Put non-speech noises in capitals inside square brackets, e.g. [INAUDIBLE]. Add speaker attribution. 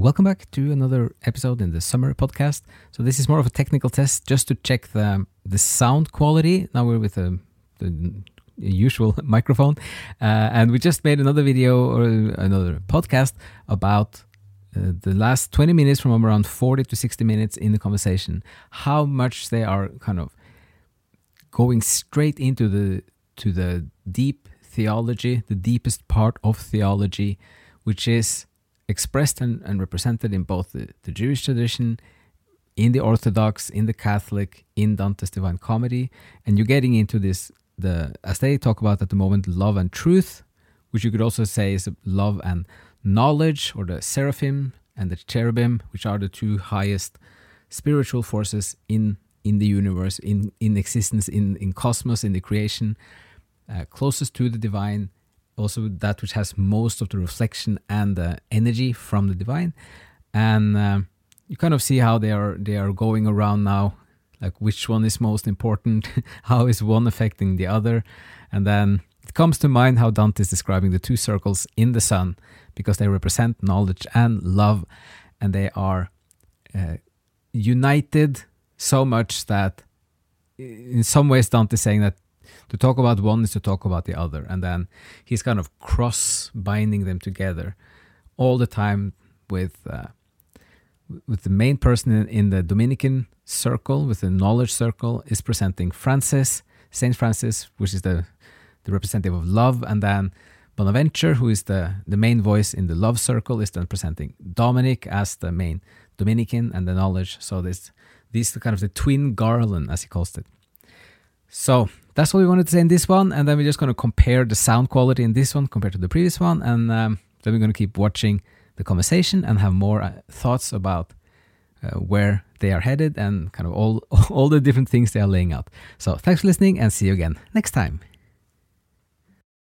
Speaker 1: welcome back to another episode in the summer podcast. So this is more of a technical test just to check the the sound quality. Now we're with the usual [LAUGHS] microphone, uh, and we just made another video or another podcast about uh, the last 20 minutes from around 40 to 60 minutes in the conversation how much they are kind of going straight into the to the deep theology the deepest part of theology which is expressed and, and represented in both the, the jewish tradition in the orthodox in the catholic in dante's divine comedy. And you're getting into this the as they talk about at the moment love and truth which you could also say is love and knowledge, or the seraphim and the cherubim, which are the two highest spiritual forces in in the universe, in in existence, in in cosmos, in the creation, uh, closest to the divine, also that which has most of the reflection and the energy from the divine, and uh, you kind of see how they are they are going around now, like which one is most important, [LAUGHS] how is one affecting the other, and then it comes to mind how Dante is describing the two circles in the sun because they represent knowledge and love, and they are uh, united so much that, in some ways, Dante is saying that to talk about one is to talk about the other, and then he's kind of cross binding them together all the time with. Uh, with the main person in, in the Dominican circle, with the knowledge circle, is presenting Francis, Saint Francis, which is the the representative of love, and then Bonaventure, who is the, the main voice in the love circle, is then presenting Dominic as the main Dominican and the knowledge. So this these kind of the twin garland, as he calls it. So that's what we wanted to say in this one, and then we're just going to compare the sound quality in this one compared to the previous one, and um, then we're going to keep watching the conversation and have more uh, thoughts about uh, where they are headed and kind of all [LAUGHS] all the different things they are laying out. So thanks for listening, and see you again next time.